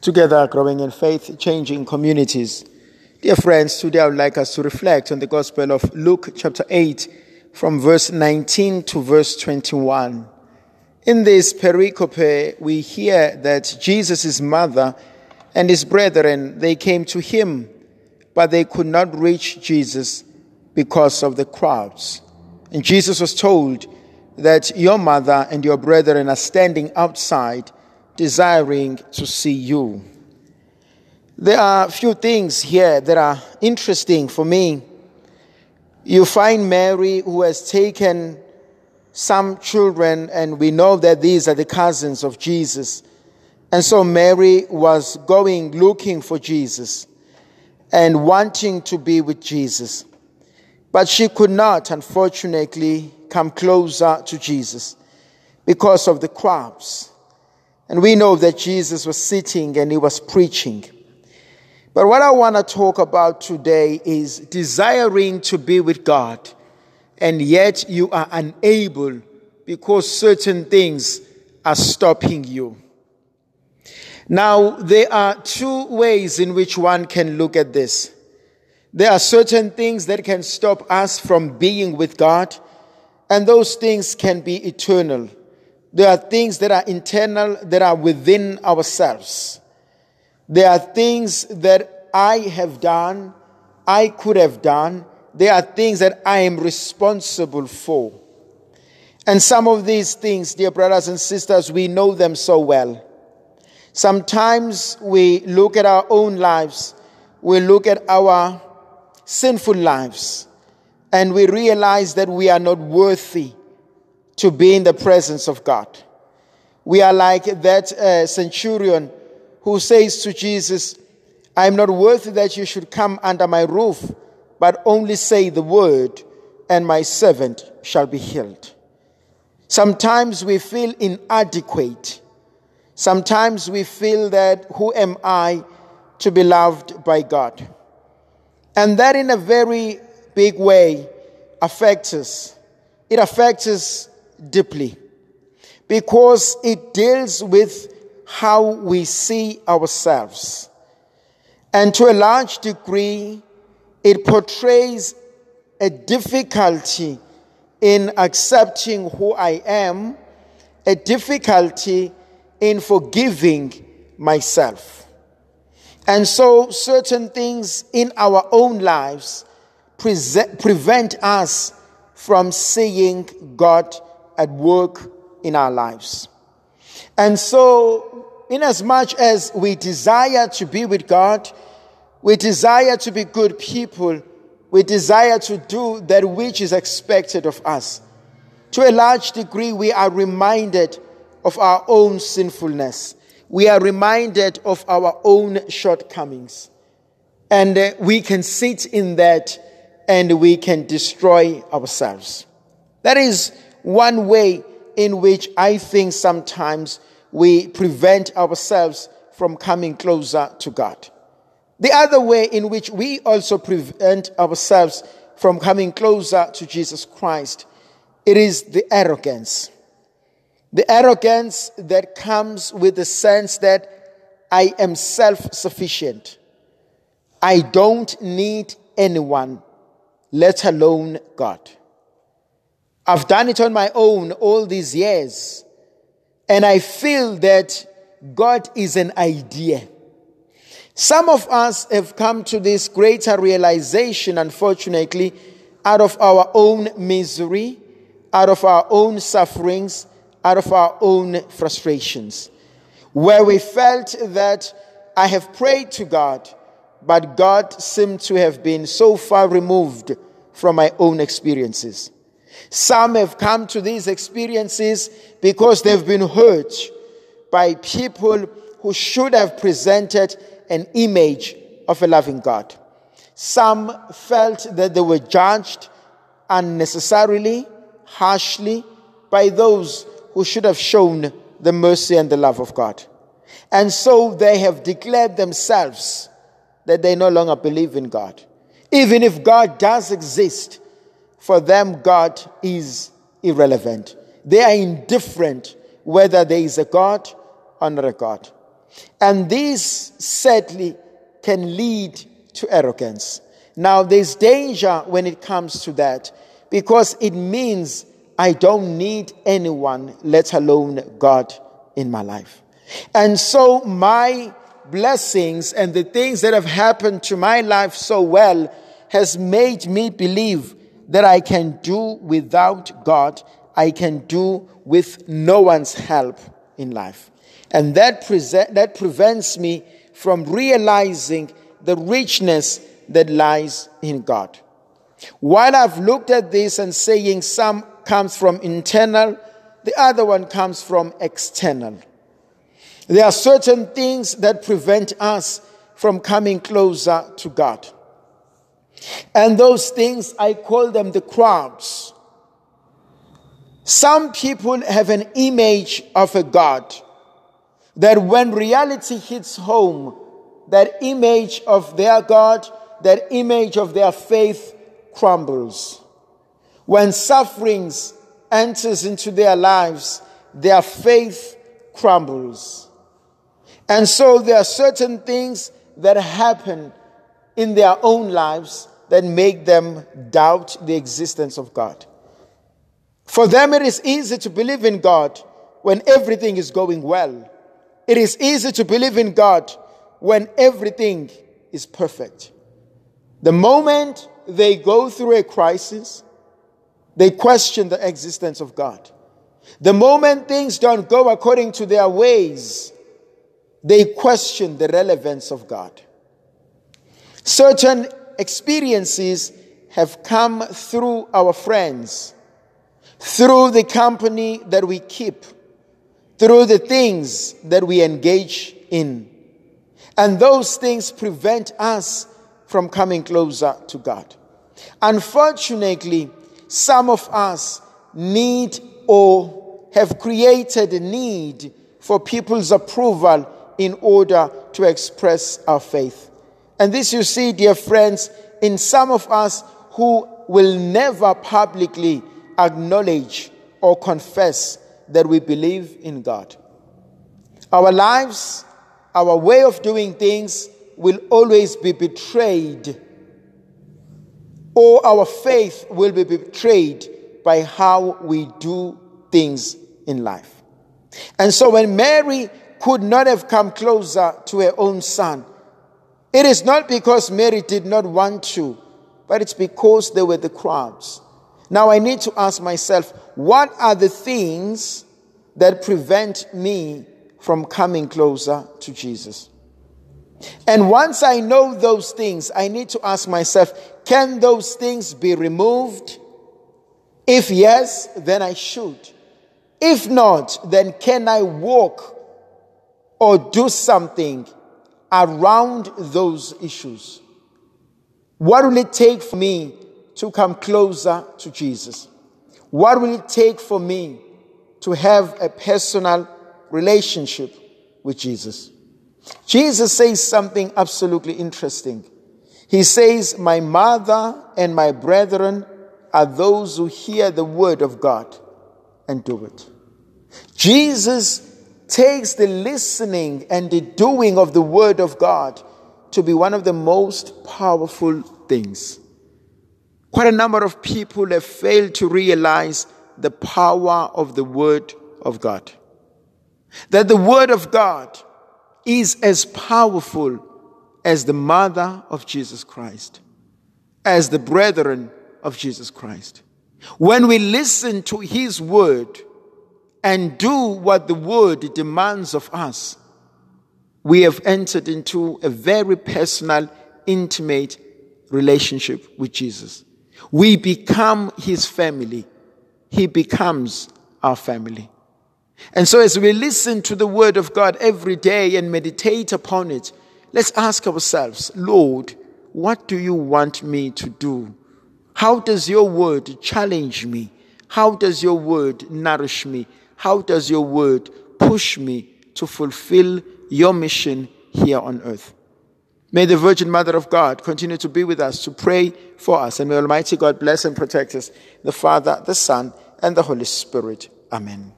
together growing in faith, changing communities. Dear friends, today I would like us to reflect on the Gospel of Luke chapter 8 from verse 19 to verse 21. In this pericope, we hear that Jesus' mother and his brethren, they came to him, but they could not reach Jesus because of the crowds. And Jesus was told that your mother and your brethren are standing outside desiring to see you. There are a few things here that are interesting for me. You find Mary who has taken some children, and we know that these are the cousins of Jesus. And so Mary was going looking for Jesus and wanting to be with Jesus. But she could not, unfortunately, come closer to Jesus because of the crowds. And we know that Jesus was sitting and he was preaching. But what I want to talk about today is desiring to be with God, and yet you are unable because certain things are stopping you. Now, there are two ways in which one can look at this. There are certain things that can stop us from being with God, and those things can be eternal. There are things that are internal, that are within ourselves. There are things that I have done, I could have done. There are things that I am responsible for. And some of these things, dear brothers and sisters, we know them so well. Sometimes we look at our own lives, we look at our sinful lives, and we realize that we are not worthy to be in the presence of God. We are like that uh, centurion who says to Jesus, I am not worthy that you should come under my roof, but only say the word, and my servant shall be healed. Sometimes we feel inadequate. Sometimes we feel that, who am I to be loved by God? And that, in a very big way, affects us. It affects us deeply because it deals with how we see ourselves. And to a large degree, it portrays a difficulty in accepting who I am, a difficulty in forgiving myself. And so, certain things in our own lives prevent us from seeing God at work in our lives. And so, in as much as we desire to be with God, we desire to be good people, we desire to do that which is expected of us. To a large degree, we are reminded of our own sinfulness. We are reminded of our own shortcomings. And uh, we can sit in that and we can destroy ourselves. That is one way in which I think sometimes we prevent ourselves from coming closer to God. The other way in which we also prevent ourselves from coming closer to Jesus Christ, it is the arrogance. The arrogance that comes with the sense that I am self sufficient. I don't need anyone, let alone God. I've done it on my own all these years. And I feel that God is an idea. Some of us have come to this greater realization, unfortunately, out of our own misery, out of our own sufferings, out of our own frustrations, where we felt that I have prayed to God, but God seemed to have been so far removed from my own experiences. Some have come to these experiences because they've been hurt by people who should have presented an image of a loving God. Some felt that they were judged unnecessarily, harshly by those who should have shown the mercy and the love of God. And so they have declared themselves that they no longer believe in God. Even if God does exist, for them, God is irrelevant. They are indifferent whether there is a God or not a God. And this sadly can lead to arrogance. Now, there's danger when it comes to that because it means I don't need anyone, let alone God, in my life. And so, my blessings and the things that have happened to my life so well has made me believe that I can do without God, I can do with no one's help in life. And that, pre- that prevents me from realizing the richness that lies in God. While I've looked at this and saying some comes from internal, the other one comes from external. There are certain things that prevent us from coming closer to God. And those things, I call them the crowds. Some people have an image of a God that when reality hits home, that image of their God, that image of their faith crumbles. When sufferings enters into their lives, their faith crumbles. And so there are certain things that happen in their own lives that make them doubt the existence of God. For them, it is easy to believe in God when everything is going well. It is easy to believe in God when everything is perfect. The moment they go through a crisis, they question the existence of God. The moment things don't go according to their ways, they question the relevance of God. Certain experiences have come through our friends, through the company that we keep, through the things that we engage in. And those things prevent us from coming closer to God. Unfortunately, some of us need or have created a need for people's approval in order to express our faith. And this you see, dear friends, in some of us who will never publicly acknowledge or confess that we believe in God. Our lives, our way of doing things will always be betrayed, or our faith will be betrayed by how we do things in life. And so when Mary could not have come closer to her own son. It is not because Mary did not want to, but it's because there were the crowds. Now I need to ask myself, what are the things that prevent me from coming closer to Jesus? And once I know those things, I need to ask myself, can those things be removed? If yes, then I should. If not, then can I walk or do something around those issues? What will it take for me to come closer to Jesus? What will it take for me to have a personal relationship with Jesus? Jesus says something absolutely interesting. He says, My mother and my brethren are those who hear the word of God and do it. Jesus takes the listening and the doing of the Word of God to be one of the most powerful things. Quite a number of people have failed to realize the power of the Word of God. That the Word of God is as powerful as the mother of Jesus Christ, as the brethren of Jesus Christ. When we listen to His Word, and do what the word demands of us, we have entered into a very personal, intimate relationship with Jesus. We become his family. He becomes our family. And so, as we listen to the word of God every day and meditate upon it, let's ask ourselves, Lord, what do you want me to do? How does your word challenge me? How does your word nourish me? How does your word push me to fulfill your mission here on earth? May the Virgin Mother of God continue to be with us, to pray for us, and may Almighty God bless and protect us, the Father, the Son, and the Holy Spirit. Amen.